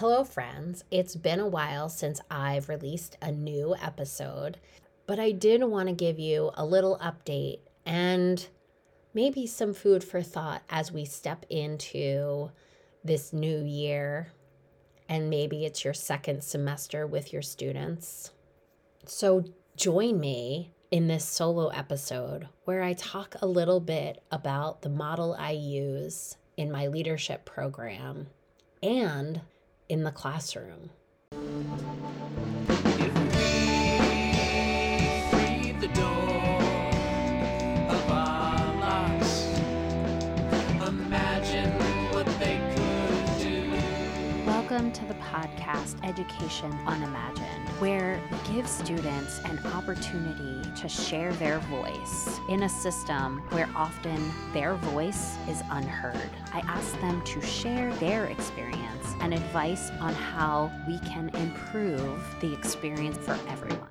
Hello, friends. It's been a while since I've released a new episode, but I did want to give you a little update and maybe some food for thought as we step into this new year. And maybe it's your second semester with your students. So, join me in this solo episode where I talk a little bit about the model I use in my leadership program and in the classroom. Welcome to the podcast Education Unimagined, where we give students an opportunity to share their voice in a system where often their voice is unheard. I ask them to share their experience and advice on how we can improve the experience for everyone.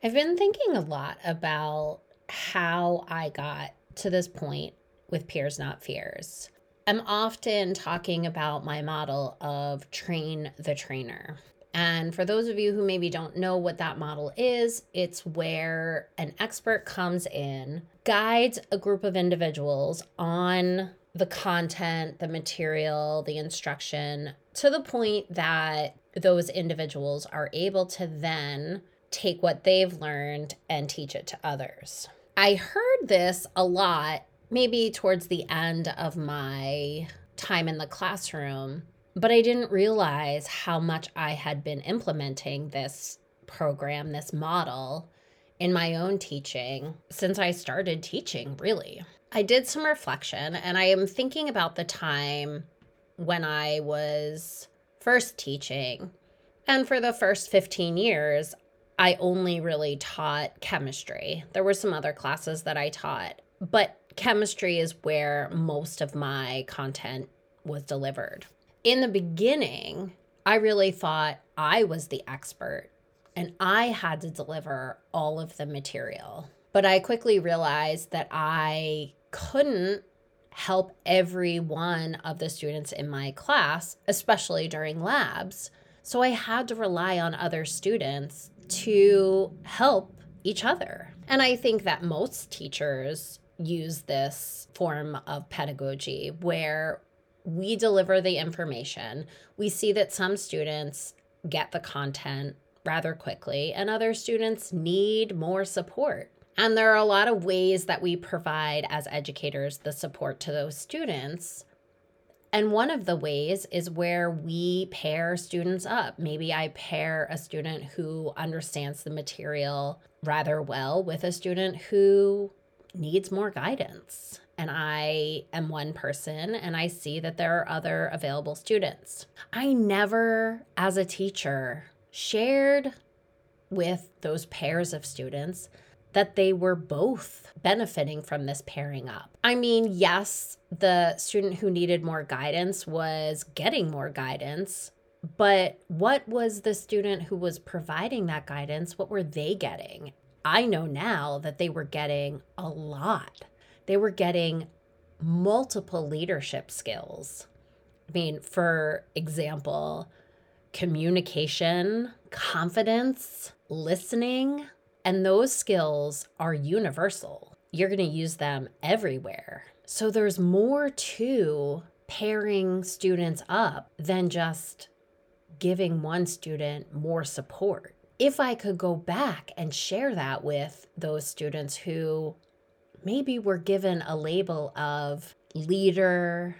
I've been thinking a lot about how I got to this point with Peers Not Fears. I'm often talking about my model of train the trainer. And for those of you who maybe don't know what that model is, it's where an expert comes in, guides a group of individuals on the content, the material, the instruction to the point that those individuals are able to then take what they've learned and teach it to others. I heard this a lot maybe towards the end of my time in the classroom, but I didn't realize how much I had been implementing this program, this model in my own teaching since I started teaching, really. I did some reflection and I am thinking about the time when I was first teaching. And for the first 15 years, I only really taught chemistry. There were some other classes that I taught, but chemistry is where most of my content was delivered. In the beginning, I really thought I was the expert and I had to deliver all of the material. But I quickly realized that I couldn't help every one of the students in my class, especially during labs. So I had to rely on other students to help each other. And I think that most teachers use this form of pedagogy where we deliver the information. We see that some students get the content rather quickly, and other students need more support. And there are a lot of ways that we provide as educators the support to those students. And one of the ways is where we pair students up. Maybe I pair a student who understands the material rather well with a student who needs more guidance. And I am one person and I see that there are other available students. I never, as a teacher, shared with those pairs of students that they were both benefiting from this pairing up. I mean, yes, the student who needed more guidance was getting more guidance, but what was the student who was providing that guidance? What were they getting? I know now that they were getting a lot. They were getting multiple leadership skills. I mean, for example, communication, confidence, listening, and those skills are universal. You're going to use them everywhere. So there's more to pairing students up than just giving one student more support if I could go back and share that with those students who maybe were given a label of leader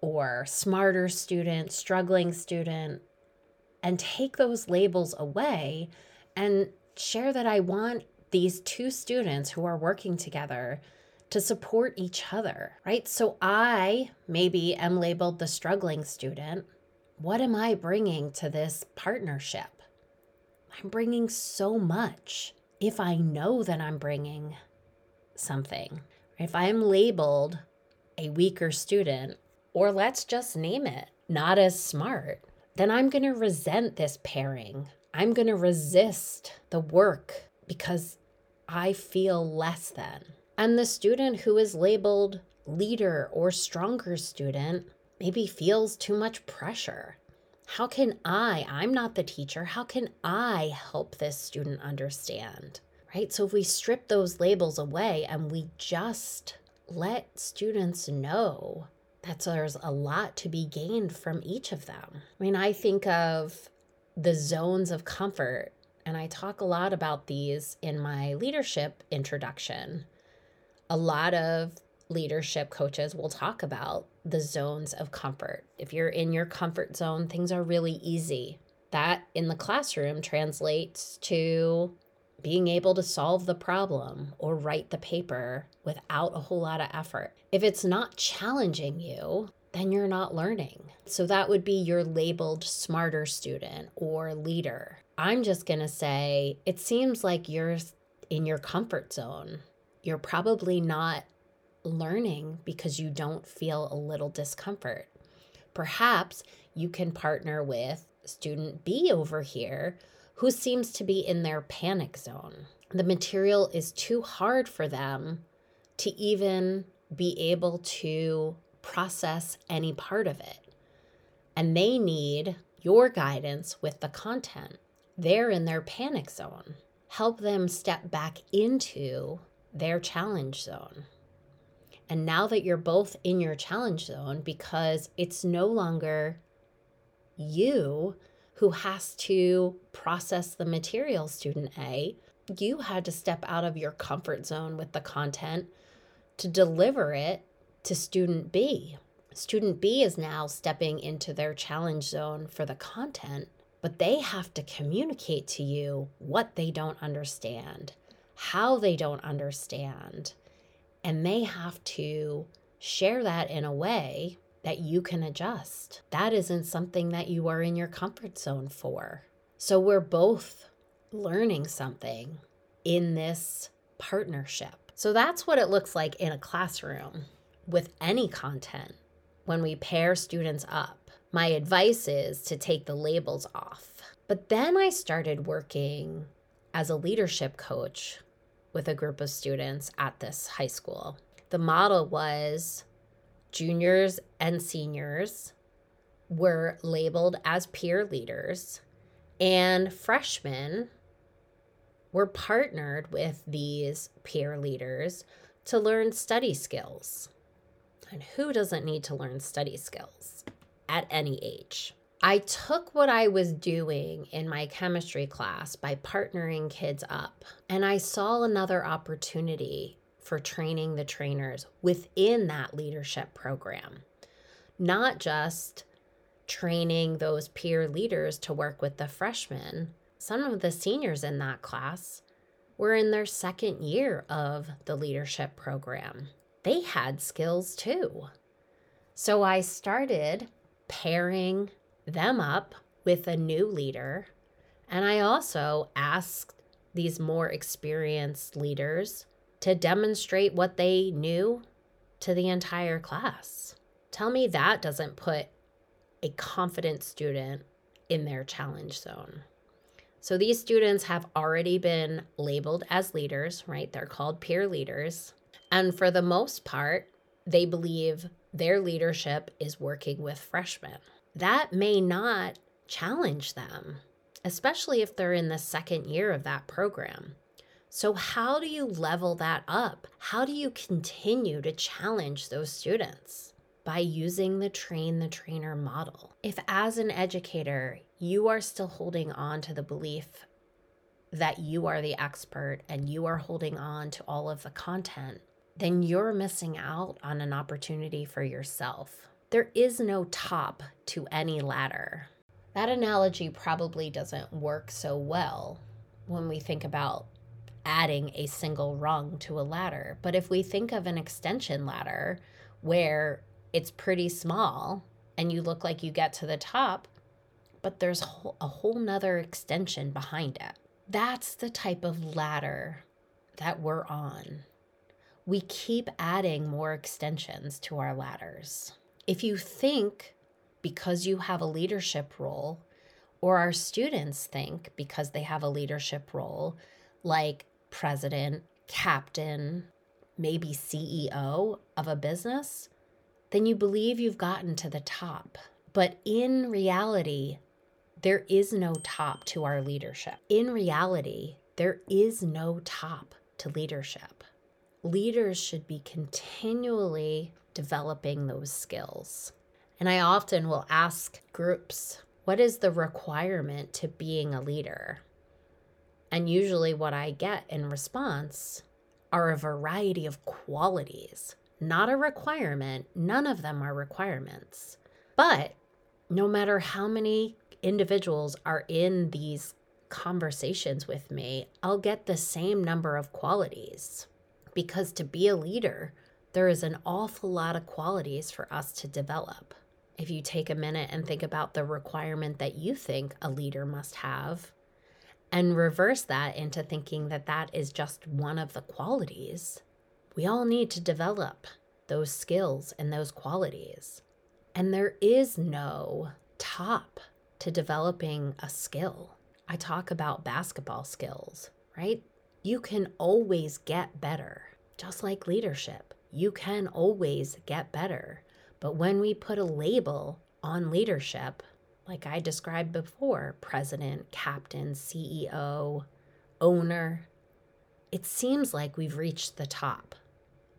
or smarter student, struggling student, and take those labels away and share that I want these two students who are working together to support each other, right? So I maybe am labeled the struggling student. What am I bringing to this partnership? I'm bringing so much if I know that I'm bringing something. If I'm labeled a weaker student, or let's just name it, not as smart, then I'm going to resent this pairing. I'm going to resist the work because I feel less than. And the student who is labeled leader or stronger student, maybe feels too much pressure. How can I, I'm not the teacher, how can I help this student understand? Right? So if we strip those labels away and we just let students know that there's a lot to be gained from each of them. I mean, I think of the zones of comfort, and I talk a lot about these in my leadership introduction. A lot of leadership coaches will talk about the zones of comfort. If you're in your comfort zone, things are really easy. That in the classroom translates to being able to solve the problem or write the paper without a whole lot of effort. If it's not challenging you, then you're not learning. So that would be your labeled smarter student or leader. I'm just going to say it seems like you're in your comfort zone. You're probably not learning because you don't feel a little discomfort. Perhaps you can partner with student B over here who seems to be in their panic zone. The material is too hard for them to even be able to process any part of it. And they need your guidance with the content. They're in their panic zone. Help them step back into their challenge zone. And now that you're both in your challenge zone, because it's no longer you who has to process the material, student A, you had to step out of your comfort zone with the content to deliver it to student B. Student B is now stepping into their challenge zone for the content, but they have to communicate to you what they don't understand, how they don't understand, and they have to share that in a way that you can adjust. That isn't something that you are in your comfort zone for. So we're both learning something in this partnership. So that's what it looks like in a classroom with any content when we pair students up. My advice is to take the labels off. But then I started working as a leadership coach with a group of students at this high school. The model was juniors and seniors were labeled as peer leaders, and freshmen were partnered with these peer leaders to learn study skills. And who doesn't need to learn study skills at any age? I took what I was doing in my chemistry class by partnering kids up, and I saw another opportunity for training the trainers within that leadership program, not just training those peer leaders to work with the freshmen. Some of the seniors in that class were in their second year of the leadership program. They had skills too. So I started pairing them up with a new leader. And I also asked these more experienced leaders to demonstrate what they knew to the entire class. Tell me that doesn't put a confident student in their challenge zone. So these students have already been labeled as leaders, right? They're called peer leaders. And for the most part, they believe their leadership is working with freshmen that may not challenge them, especially if they're in the second year of that program. So, how do you level that up? How do you continue to challenge those students? By using the train the trainer model. If, as an educator, you are still holding on to the belief that you are the expert and you are holding on to all of the content, then you're missing out on an opportunity for yourself. There is no top to any ladder. That analogy probably doesn't work so well when we think about adding a single rung to a ladder. But if we think of an extension ladder where it's pretty small and you look like you get to the top, but there's a whole nother extension behind it. That's the type of ladder that we're on. We keep adding more extensions to our ladders. If you think because you have a leadership role, or our students think because they have a leadership role, like president, captain, maybe CEO of a business, then you believe you've gotten to the top. But in reality, there is no top to our leadership. In reality, there is no top to leadership. Leaders should be continually developing those skills. And I often will ask groups, what is the requirement to being a leader? And usually, what I get in response are a variety of qualities, not a requirement. None of them are requirements. But no matter how many individuals are in these conversations with me, I'll get the same number of qualities. Because to be a leader, there is an awful lot of qualities for us to develop. If you take a minute and think about the requirement that you think a leader must have, and reverse that into thinking that that is just one of the qualities, we all need to develop those skills and those qualities. And there is no top to developing a skill. I talk about basketball skills, right? You can always get better, just like leadership. You can always get better. But when we put a label on leadership, like I described before president, captain, CEO, owner it seems like we've reached the top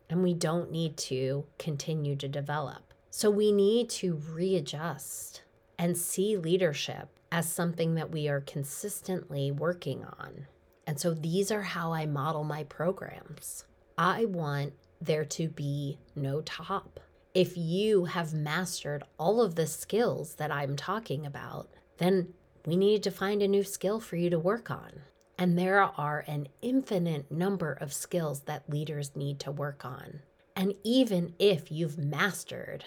and we don't need to continue to develop. So we need to readjust and see leadership as something that we are consistently working on. And so these are how I model my programs. I want there to be no top if you have mastered all of the skills that I'm talking about, then we need to find a new skill for you to work on. And there are an infinite number of skills that leaders need to work on. And even if you've mastered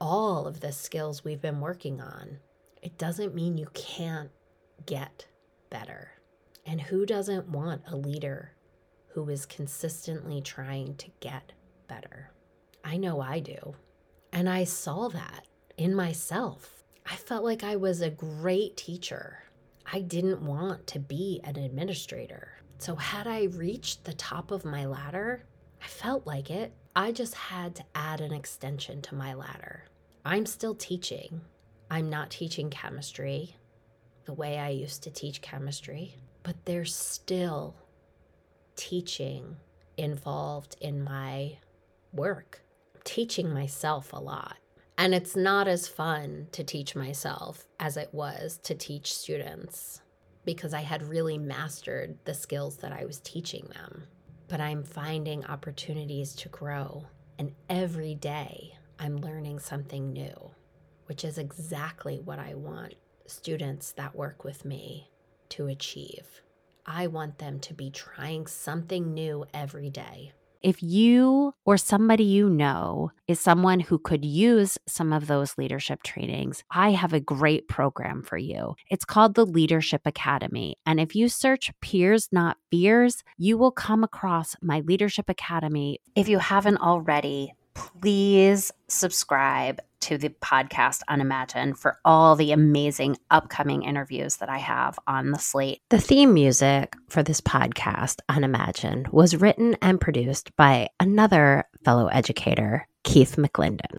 all of the skills we've been working on, it doesn't mean you can't get better. And who doesn't want a leader who is consistently trying to get better? I know I do. And I saw that in myself. I felt like I was a great teacher. I didn't want to be an administrator. So, had I reached the top of my ladder, I felt like it. I just had to add an extension to my ladder. I'm still teaching. I'm not teaching chemistry the way I used to teach chemistry, but there's still teaching involved in my work teaching myself a lot. And it's not as fun to teach myself as it was to teach students because I had really mastered the skills that I was teaching them. But I'm finding opportunities to grow. And every day I'm learning something new, which is exactly what I want students that work with me to achieve. I want them to be trying something new every day. If you or somebody you know is someone who could use some of those leadership trainings, I have a great program for you. It's called the Leadership Academy. And if you search Peers Not Fears, you will come across my Leadership Academy. If you haven't already, please subscribe to the podcast Unimagined for all the amazing upcoming interviews that I have on the slate. The theme music for this podcast, Unimagined, was written and produced by another fellow educator, Keith McClendon.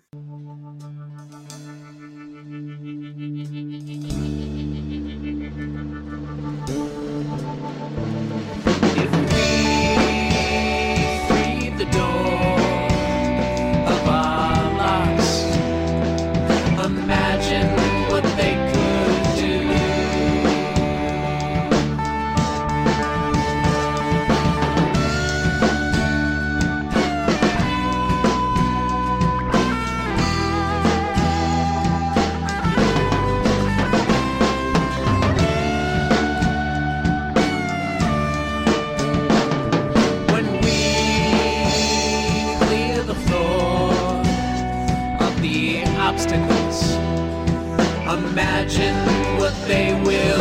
Obstacles. Imagine what they will